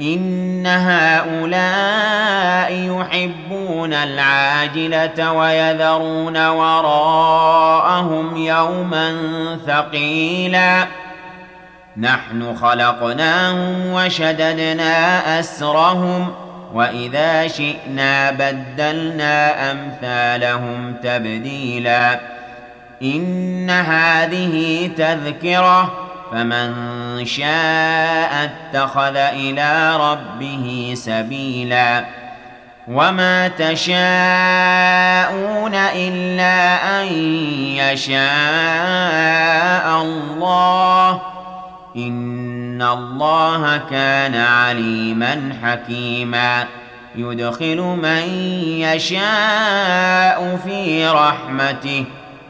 إن هؤلاء يحبون العاجلة ويذرون وراءهم يوما ثقيلا نحن خلقناهم وشددنا أسرهم وإذا شئنا بدلنا أمثالهم تبديلاً إن هذه تذكرة فمن شاء اتخذ إلى ربه سبيلا وما تشاءون إلا أن يشاء الله إن الله كان عليما حكيما يدخل من يشاء في رحمته